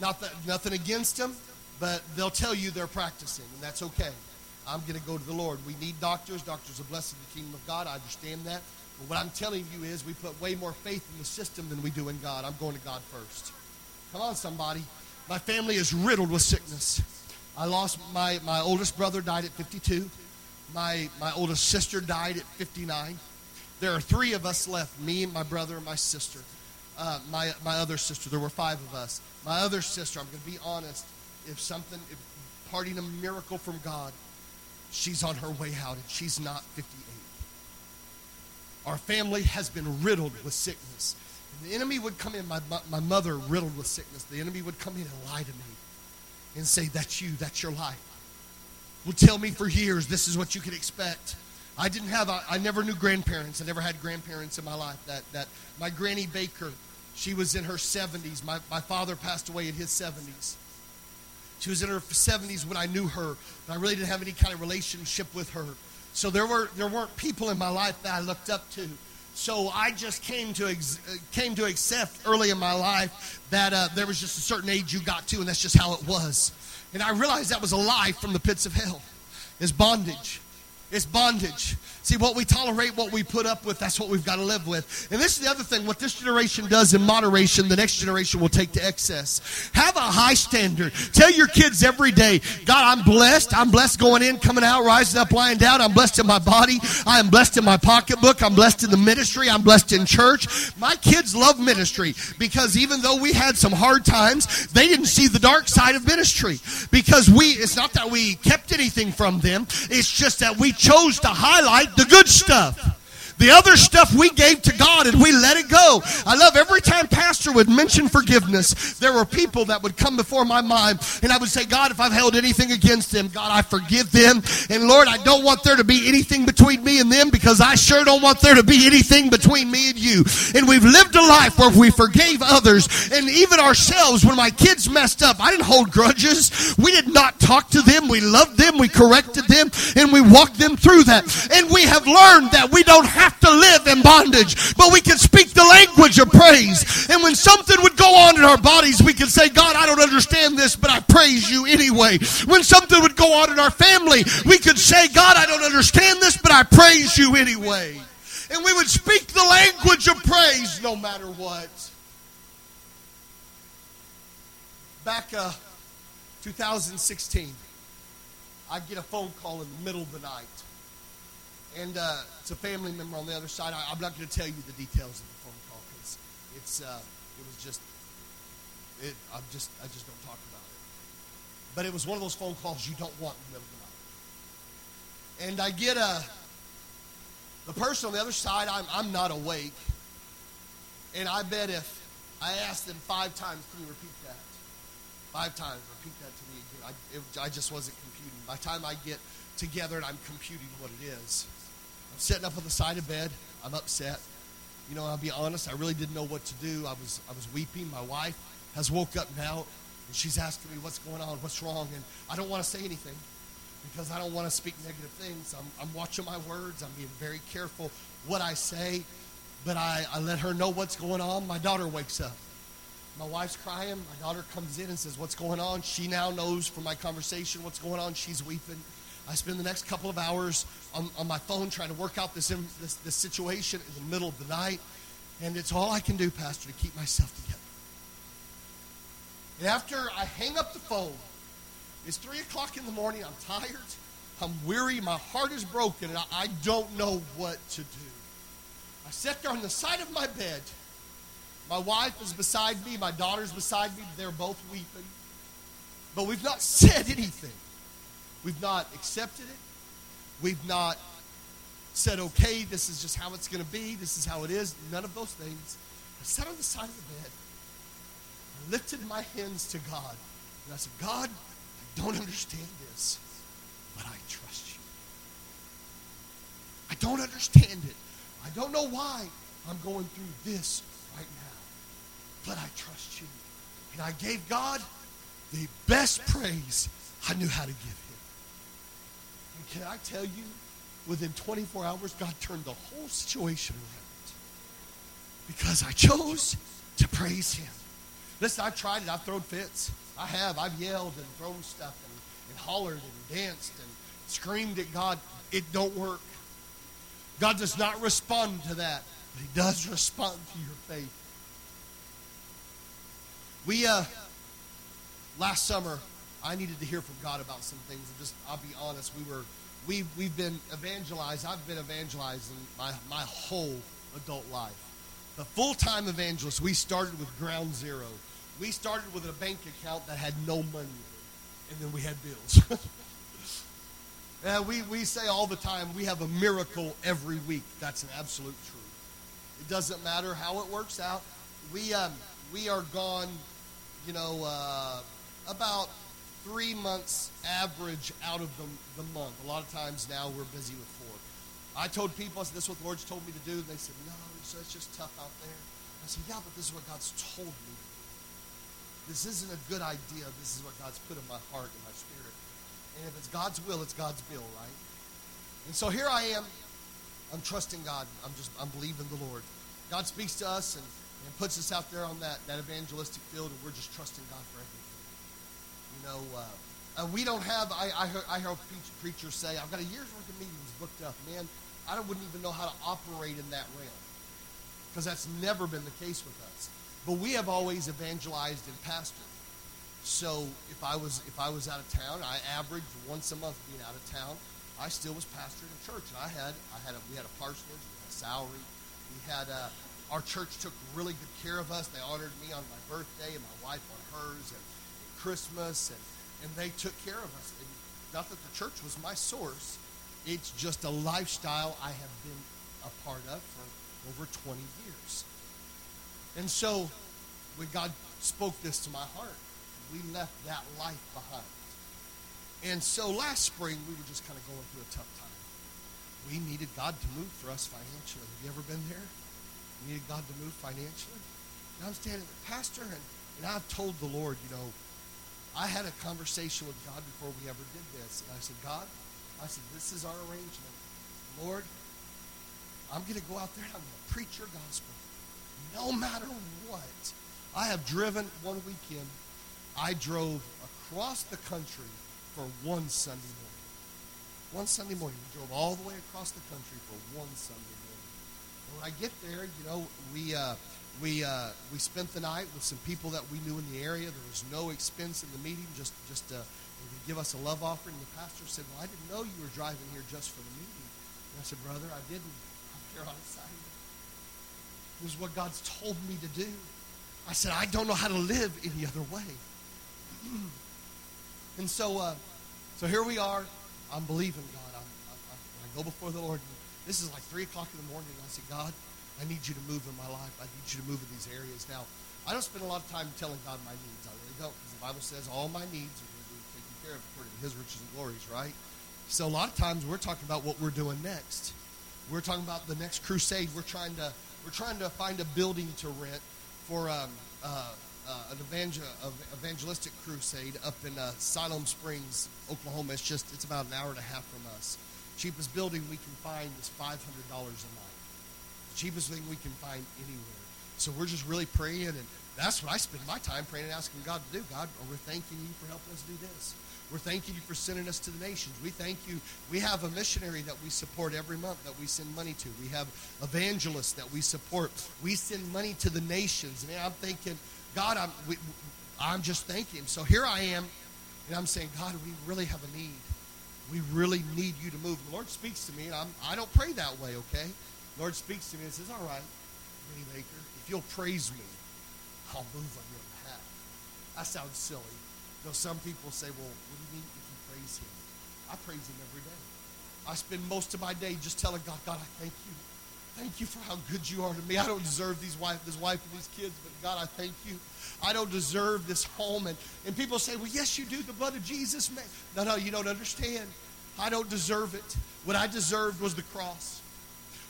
Not that nothing against them but they'll tell you they're practicing, and that's okay. I'm going to go to the Lord. We need doctors. Doctors are blessed in the kingdom of God. I understand that. But what I'm telling you is we put way more faith in the system than we do in God. I'm going to God first. Come on, somebody. My family is riddled with sickness. I lost my, my oldest brother died at 52. My, my oldest sister died at 59. There are three of us left me, my brother, and my sister. Uh, my, my other sister. There were five of us. My other sister, I'm going to be honest, if something, if parting a miracle from God, she's on her way out and she's not 58. Our family has been riddled with sickness. The enemy would come in, my, my mother riddled with sickness. The enemy would come in and lie to me and say, That's you, that's your life. Would tell me for years, This is what you can expect. I didn't have, I never knew grandparents. I never had grandparents in my life. That, that my granny Baker, she was in her 70s. My, my father passed away in his 70s. She was in her 70s when I knew her, I really didn't have any kind of relationship with her. So there were there weren't people in my life that I looked up to. So I just came to ex- came to accept early in my life that uh, there was just a certain age you got to, and that's just how it was. And I realized that was a lie from the pits of hell. It's bondage. It's bondage. See, what we tolerate, what we put up with, that's what we've got to live with. And this is the other thing. What this generation does in moderation, the next generation will take to excess. Have a high standard. Tell your kids every day, God, I'm blessed. I'm blessed going in, coming out, rising up, lying down. I'm blessed in my body. I am blessed in my pocketbook. I'm blessed in the ministry. I'm blessed in church. My kids love ministry because even though we had some hard times, they didn't see the dark side of ministry. Because we, it's not that we kept anything from them, it's just that we chose to highlight the good stuff. The other stuff we gave to God and we let it go. I love every time Pastor would mention forgiveness, there were people that would come before my mind and I would say, God, if I've held anything against them, God, I forgive them. And Lord, I don't want there to be anything between me and them because I sure don't want there to be anything between me and you. And we've lived a life where we forgave others and even ourselves when my kids messed up. I didn't hold grudges. We did not talk to them. We loved them. We corrected them and we walked them through that. And we have learned that we don't have have to live in bondage, but we can speak the language of praise. And when something would go on in our bodies, we can say, God, I don't understand this, but I praise you anyway. When something would go on in our family, we could say, God, I don't understand this, but I praise you anyway. And we would speak the language of praise no matter what. Back uh, 2016, I get a phone call in the middle of the night and uh, it's a family member on the other side. I, am not going to tell you the details of the phone call because it's uh, it was just it. I'm just I just don't talk about it. But it was one of those phone calls you don't want in the middle of the night. And I get a the person on the other side. I'm I'm not awake, and I bet if I asked them five times, can you repeat that? Five times, repeat that to me again. I, it, I just wasn't computing. By the time I get together and I'm computing what it is, sitting up on the side of bed. I'm upset. you know, I'll be honest, I really didn't know what to do. I was, I was weeping. My wife has woke up now, and she's asking me what's going on, what's wrong, and I don't want to say anything because I don't want to speak negative things. I'm, I'm watching my words. I'm being very careful what I say, but I, I let her know what's going on. My daughter wakes up. My wife's crying. My daughter comes in and says, What's going on? She now knows from my conversation what's going on. She's weeping. I spend the next couple of hours on, on my phone trying to work out this, this, this situation in the middle of the night. And it's all I can do, Pastor, to keep myself together. And after I hang up the phone, it's 3 o'clock in the morning. I'm tired. I'm weary. My heart is broken, and I don't know what to do. I sit there on the side of my bed. My wife is beside me. My daughter's beside me. They're both weeping. But we've not said anything. We've not accepted it. We've not said, okay, this is just how it's going to be. This is how it is. None of those things. I sat on the side of the bed. I lifted my hands to God. And I said, God, I don't understand this, but I trust you. I don't understand it. I don't know why I'm going through this right now, but I trust you. And I gave God the best praise I knew how to give him. Can I tell you, within 24 hours, God turned the whole situation around because I chose to praise Him. Listen, I've tried it. I've thrown fits. I have. I've yelled and thrown stuff and, and hollered and danced and screamed at God. It don't work. God does not respond to that, but He does respond to your faith. We, uh, last summer, I needed to hear from God about some things. And just, I'll be honest, we were, we, we've been evangelized. I've been evangelizing my, my whole adult life. The full time evangelist, we started with ground zero. We started with a bank account that had no money, and then we had bills. and we, we say all the time, we have a miracle every week. That's an absolute truth. It doesn't matter how it works out. We, um, we are gone, you know, uh, about three months average out of the, the month. A lot of times now we're busy with four. I told people, I said, this is what the Lord's told me to do. And they said, no, so it's just tough out there. I said, yeah, but this is what God's told me. This isn't a good idea. This is what God's put in my heart and my spirit. And if it's God's will, it's God's bill, right? And so here I am. I'm trusting God. I'm just, I'm believing the Lord. God speaks to us and, and puts us out there on that, that evangelistic field, and we're just trusting God for everything. You know, uh, uh, we don't have, I, I, heard, I heard preachers say, I've got a year's worth of meetings booked up. Man, I wouldn't even know how to operate in that realm because that's never been the case with us. But we have always evangelized and pastored. So if I was if I was out of town, I averaged once a month being out of town. I still was pastoring a church, and I had I had a, we had a parsonage, we had a salary, we had a, uh, our church took really good care of us. They honored me on my birthday and my wife on hers, and Christmas, and, and they took care of us. And not that the church was my source, it's just a lifestyle I have been a part of for over 20 years. And so when God spoke this to my heart, we left that life behind. And so last spring, we were just kind of going through a tough time. We needed God to move for us financially. Have you ever been there? We needed God to move financially. And I'm standing there, Pastor, and, and I've told the Lord, you know, I had a conversation with God before we ever did this. And I said, God, I said, this is our arrangement. Lord, I'm going to go out there and I'm going to preach your gospel. No matter what. I have driven one weekend. I drove across the country for one Sunday morning. One Sunday morning. We drove all the way across the country for one Sunday morning. And when I get there, you know, we, uh, we, uh, we spent the night with some people that we knew in the area. There was no expense in the meeting, just, just uh, give us a love offering. The pastor said, Well, I didn't know you were driving here just for the meeting. And I said, Brother, I didn't. I'm here on assignment. This is what God's told me to do. I said, I don't know how to live any other way. and so, uh, so here we are. I'm believing God. I'm, I'm, i go before the Lord. This is like 3 o'clock in the morning. And I said, God, I need you to move in my life. I need you to move in these areas. Now, I don't spend a lot of time telling God my needs. I really don't, because the Bible says all my needs are going to be taken care of according to His riches and glories, right? So a lot of times we're talking about what we're doing next. We're talking about the next crusade. We're trying to we're trying to find a building to rent for um, uh, uh, an evangel- evangelistic crusade up in uh, Siloam Springs, Oklahoma. It's just it's about an hour and a half from us. Cheapest building we can find is five hundred dollars a night. Cheapest thing we can find anywhere. So we're just really praying, and that's what I spend my time praying and asking God to do. God, we're thanking you for helping us do this. We're thanking you for sending us to the nations. We thank you. We have a missionary that we support every month that we send money to. We have evangelists that we support. We send money to the nations. And I'm thinking, God, I'm, we, I'm just thanking him. So here I am, and I'm saying, God, we really have a need. We really need you to move. The Lord speaks to me, and I'm, I don't pray that way, okay? Lord speaks to me and says, All right, Benny Baker, if you'll praise me, I'll move on your behalf. That sounds silly. though some people say, well, what do you mean if you praise him? I praise him every day. I spend most of my day just telling God, God, I thank you. Thank you for how good you are to me. I don't deserve these wife, this wife and these kids, but God, I thank you. I don't deserve this home. And, and people say, well, yes, you do. The blood of Jesus. Man. No, no, you don't understand. I don't deserve it. What I deserved was the cross.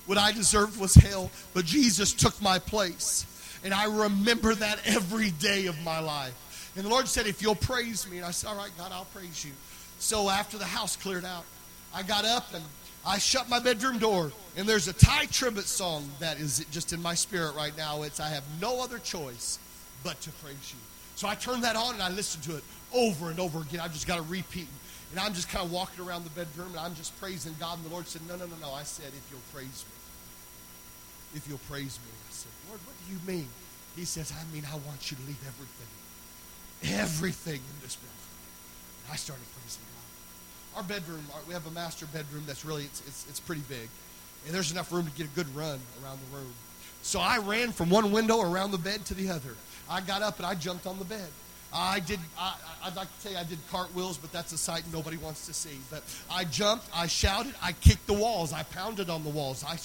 What I deserved was hell. But Jesus took my place. And I remember that every day of my life. And the Lord said, If you'll praise me. And I said, All right, God, I'll praise you. So after the house cleared out, I got up and I shut my bedroom door. And there's a Tye Tribbett song that is just in my spirit right now. It's I have no other choice but to praise you. So I turned that on and I listened to it over and over again. I just got to repeat. And I'm just kind of walking around the bedroom and I'm just praising God. And the Lord said, No, no, no, no. I said, If you'll praise me. If you'll praise me. I said, Lord, what do you mean? He says, I mean, I want you to leave everything. Everything in this building. And I started praising God. Our bedroom, our, we have a master bedroom that's really, it's, it's, it's pretty big. And there's enough room to get a good run around the room. So I ran from one window around the bed to the other. I got up and I jumped on the bed. I did, I, would like to say I did cartwheels, but that's a sight nobody wants to see. But I jumped, I shouted, I kicked the walls, I pounded on the walls. I,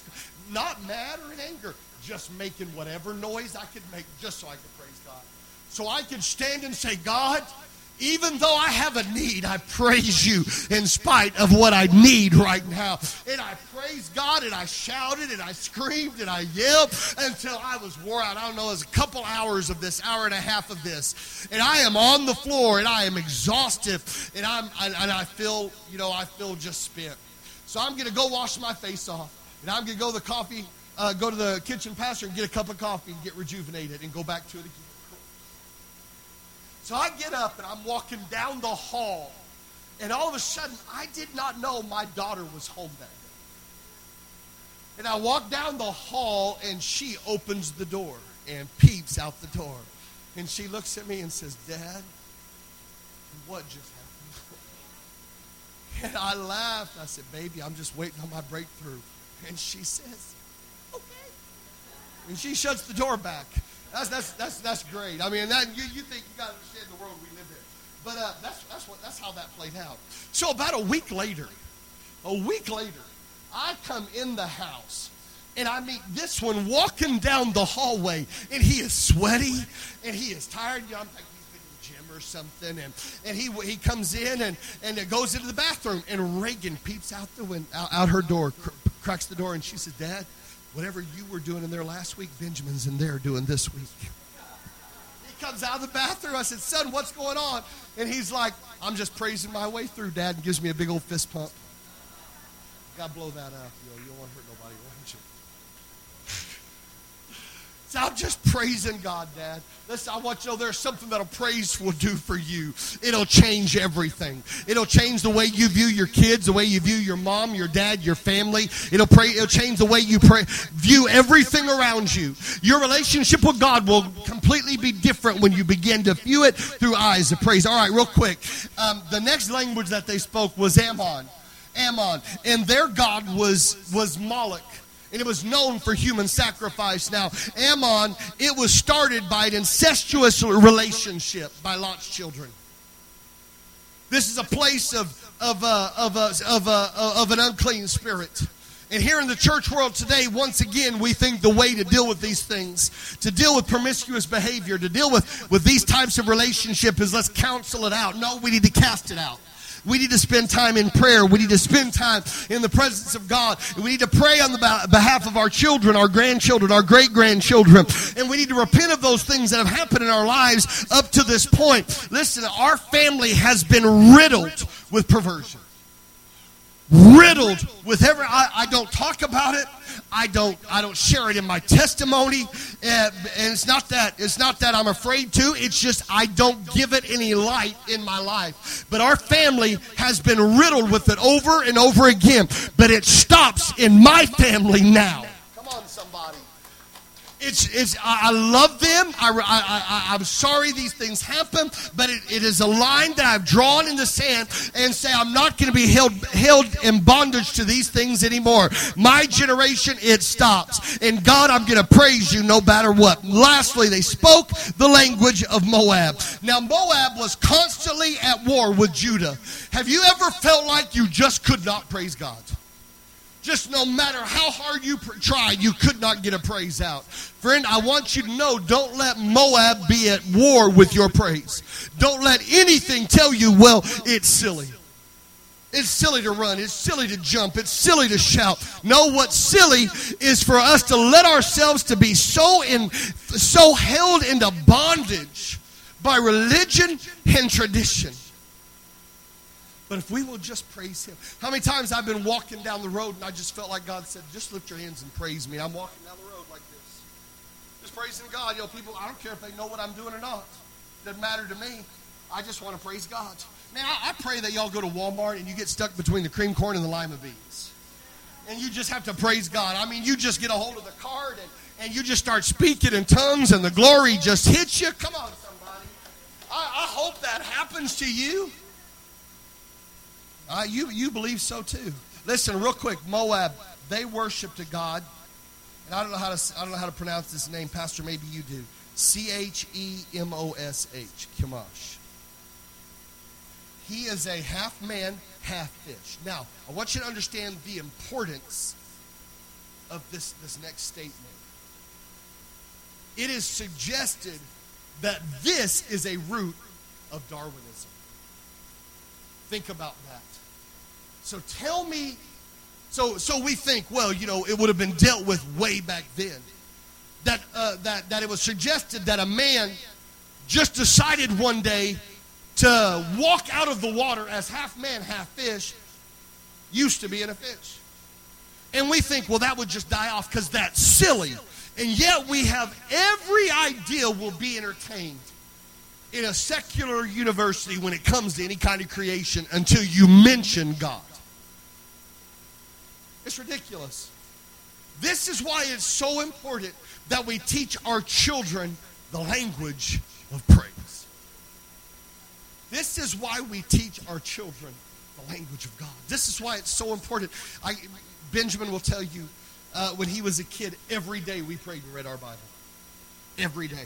not mad or in anger, just making whatever noise I could make just so I could praise God. So I could stand and say, God, even though I have a need, I praise you in spite of what I need right now. And I praised God and I shouted and I screamed and I yelled until I was wore out. I don't know, it was a couple hours of this, hour and a half of this. And I am on the floor and I am exhausted and I'm and I feel, you know, I feel just spent. So I'm gonna go wash my face off and I'm gonna go to the coffee uh, go to the kitchen pastor and get a cup of coffee and get rejuvenated and go back to it again. So I get up and I'm walking down the hall, and all of a sudden, I did not know my daughter was home that day. And I walk down the hall, and she opens the door and peeps out the door. And she looks at me and says, Dad, what just happened? And I laughed. I said, Baby, I'm just waiting on my breakthrough. And she says, okay. and she shuts the door back. That's that's that's that's great. I mean, that you, you think you got to understand the world we live in, but uh, that's that's what that's how that played out. So about a week later, a week later, I come in the house and I meet this one walking down the hallway, and he is sweaty and he is tired. You know, I'm like he's been in the gym or something, and and he he comes in and and it goes into the bathroom, and Reagan peeps out the window, out, out her door, cracks the door, and she says, "Dad." Whatever you were doing in there last week, Benjamin's in there doing this week. He comes out of the bathroom. I said, Son, what's going on? And he's like, I'm just praising my way through, Dad, and gives me a big old fist pump. To blow that up. Know, you don't want to hurt nobody, want you? I'm just praising God, Dad. Listen, I want you to know there's something that a praise will do for you. It'll change everything. It'll change the way you view your kids, the way you view your mom, your dad, your family. It'll pray. It'll change the way you pray, view everything around you. Your relationship with God will completely be different when you begin to view it through eyes of praise. All right, real quick. Um, the next language that they spoke was Ammon. Ammon, and their god was was Moloch and it was known for human sacrifice. Now, Ammon, it was started by an incestuous relationship by Lot's children. This is a place of, of, uh, of, uh, of, uh, of an unclean spirit. And here in the church world today, once again, we think the way to deal with these things, to deal with promiscuous behavior, to deal with, with these types of relationship is let's counsel it out. No, we need to cast it out. We need to spend time in prayer. We need to spend time in the presence of God. We need to pray on the behalf of our children, our grandchildren, our great grandchildren. And we need to repent of those things that have happened in our lives up to this point. Listen, our family has been riddled with perversion riddled with every I, I, don't talk about it. I don't i don't share it in my testimony. And, and it's not that it's not that i'm afraid to. It's just i don't give it any light in my life. But our family has been riddled with it over and over again. But it stops in my family now it's, it's, I love them. I, I, I, am sorry these things happen, but it, it is a line that I've drawn in the sand and say I'm not going to be held, held in bondage to these things anymore. My generation, it stops. And God, I'm going to praise you no matter what. Lastly, they spoke the language of Moab. Now, Moab was constantly at war with Judah. Have you ever felt like you just could not praise God? Just no matter how hard you pr- you could not get a praise out. Friend, I want you to know don't let Moab be at war with your praise. Don't let anything tell you, well, it's silly. It's silly to run. It's silly to jump. It's silly to shout. No, what's silly is for us to let ourselves to be so in so held into bondage by religion and tradition but if we will just praise Him. How many times I've been walking down the road and I just felt like God said, just lift your hands and praise me. I'm walking down the road like this. Just praising God. You people, I don't care if they know what I'm doing or not. Doesn't matter to me. I just want to praise God. Man, I, I pray that y'all go to Walmart and you get stuck between the cream corn and the lima beans. And you just have to praise God. I mean, you just get a hold of the card and, and you just start speaking in tongues and the glory just hits you. Come on, somebody. I, I hope that happens to you. Uh, you, you believe so too. Listen, real quick, Moab, they worshiped a God. And I don't know how to I don't know how to pronounce this name, Pastor. Maybe you do. C H E M O S H. Chemosh. He is a half man, half fish. Now, I want you to understand the importance of this, this next statement. It is suggested that this is a root of Darwinism. Think about that. So tell me, so so we think, well, you know, it would have been dealt with way back then. That uh, that that it was suggested that a man just decided one day to walk out of the water as half man, half fish, used to be in a fish. And we think, well, that would just die off because that's silly. And yet we have every idea will be entertained in a secular university when it comes to any kind of creation until you mention God. It's ridiculous. This is why it's so important that we teach our children the language of praise. This is why we teach our children the language of God. This is why it's so important. I, Benjamin will tell you uh, when he was a kid, every day we prayed and read our Bible. Every day.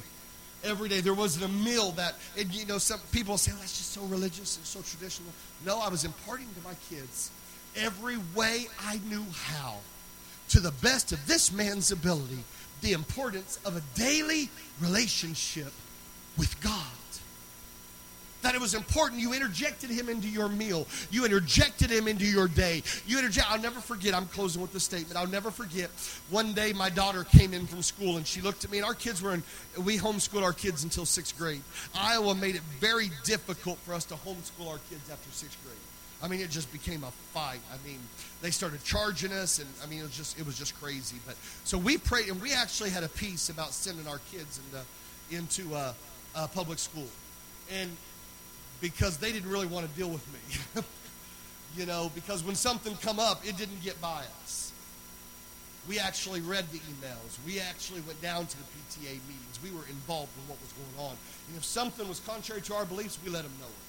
Every day. There wasn't a meal that, and you know, some people say, oh, that's just so religious and so traditional. No, I was imparting to my kids every way I knew how, to the best of this man's ability, the importance of a daily relationship with God. That it was important. You interjected him into your meal. You interjected him into your day. You interject. I'll never forget. I'm closing with the statement. I'll never forget. One day, my daughter came in from school and she looked at me. And our kids were in. We homeschooled our kids until sixth grade. Iowa made it very difficult for us to homeschool our kids after sixth grade. I mean, it just became a fight. I mean, they started charging us, and I mean, it was just it was just crazy. But so we prayed, and we actually had a piece about sending our kids into into uh, uh, public school, and because they didn't really want to deal with me, you know, because when something come up, it didn't get by us. We actually read the emails. We actually went down to the PTA meetings. We were involved in what was going on. And if something was contrary to our beliefs, we let them know it.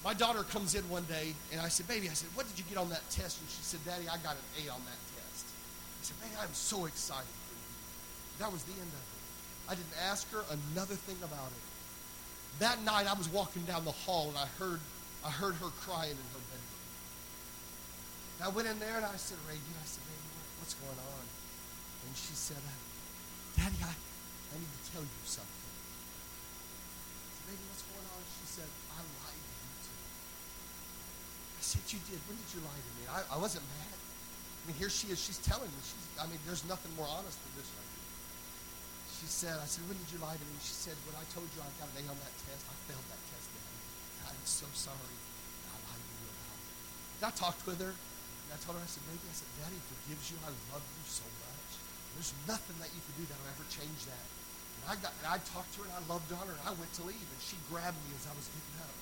My daughter comes in one day, and I said, Baby, I said, what did you get on that test? And she said, Daddy, I got an A on that test. I said, Baby, I'm so excited for you. That was the end of it. I didn't ask her another thing about it. That night, I was walking down the hall, and I heard, I heard her crying in her bedroom. And I went in there, and I said, Reagan, I said, Baby, what's going on? And she said, Daddy, I, I need to tell you something. I said, Baby, what's going on? She said, I lied said, You did. When did you lie to me? I, I wasn't mad. I mean, here she is. She's telling me. She's, I mean, there's nothing more honest than this right here. She said, I said, when did you lie to me? She said, when I told you I got an A on that test, I failed that test, Daddy. I'm so sorry. I lied to you about it. And I talked with her, and I told her, I said, baby, I said, Daddy forgives you. I love you so much. There's nothing that you can do that'll ever change that. And I got, and I talked to her, and I loved on her, and I went to leave, and she grabbed me as I was getting up.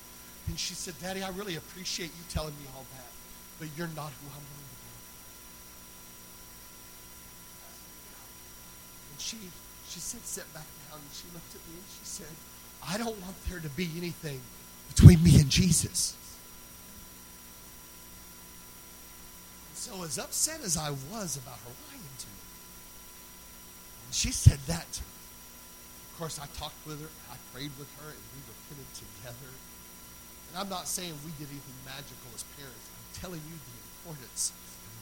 And she said, Daddy, I really appreciate you telling me all that, but you're not who I'm going to be. And she, she said, sit back down, and she looked at me, and she said, I don't want there to be anything between me and Jesus. And so as upset as I was about her lying to me, she said that to me. Of course, I talked with her, I prayed with her, and we repented together. And I'm not saying we did anything magical as parents. I'm telling you the importance.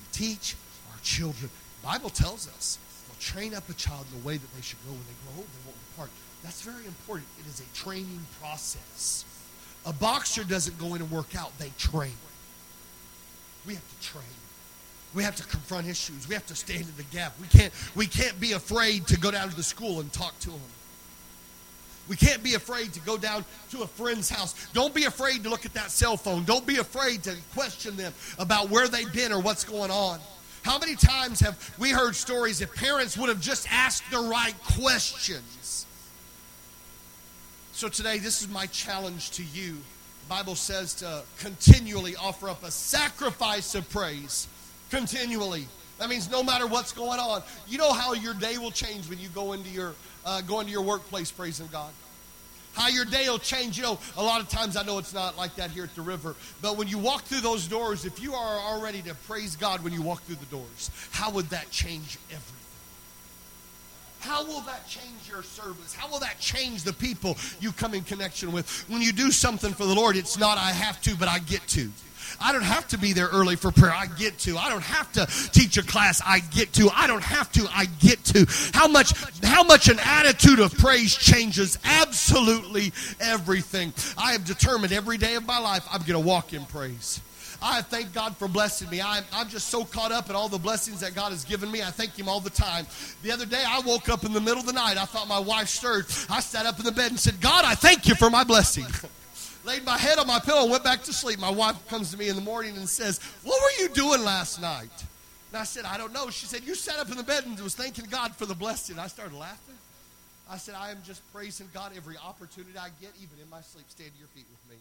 We teach our children. The Bible tells us, "We'll train up a child in the way that they should go when they grow old, they won't depart." That's very important. It is a training process. A boxer doesn't go in and work out, they train. We have to train. We have to confront issues. We have to stand in the gap. We can't, we can't be afraid to go down to the school and talk to them. We can't be afraid to go down to a friend's house. Don't be afraid to look at that cell phone. Don't be afraid to question them about where they've been or what's going on. How many times have we heard stories if parents would have just asked the right questions? So today, this is my challenge to you. The Bible says to continually offer up a sacrifice of praise. Continually. That means no matter what's going on. You know how your day will change when you go into your uh, go into your workplace praising God. How your day will change. You know, a lot of times I know it's not like that here at the river, but when you walk through those doors, if you are already to praise God when you walk through the doors, how would that change everything? How will that change your service? How will that change the people you come in connection with? When you do something for the Lord, it's not I have to, but I get to. I don't have to be there early for prayer. I get to. I don't have to teach a class. I get to. I don't have to. I get to. How much how much an attitude of praise changes absolutely everything. I have determined every day of my life I'm going to walk in praise. I thank God for blessing me. I'm, I'm just so caught up in all the blessings that God has given me. I thank Him all the time. The other day, I woke up in the middle of the night. I thought my wife stirred. I sat up in the bed and said, God, I thank you for my blessing. Laid my head on my pillow went back to sleep. My wife comes to me in the morning and says, What were you doing last night? And I said, I don't know. She said, You sat up in the bed and was thanking God for the blessing. I started laughing. I said, I am just praising God every opportunity I get, even in my sleep. Stand to your feet with me.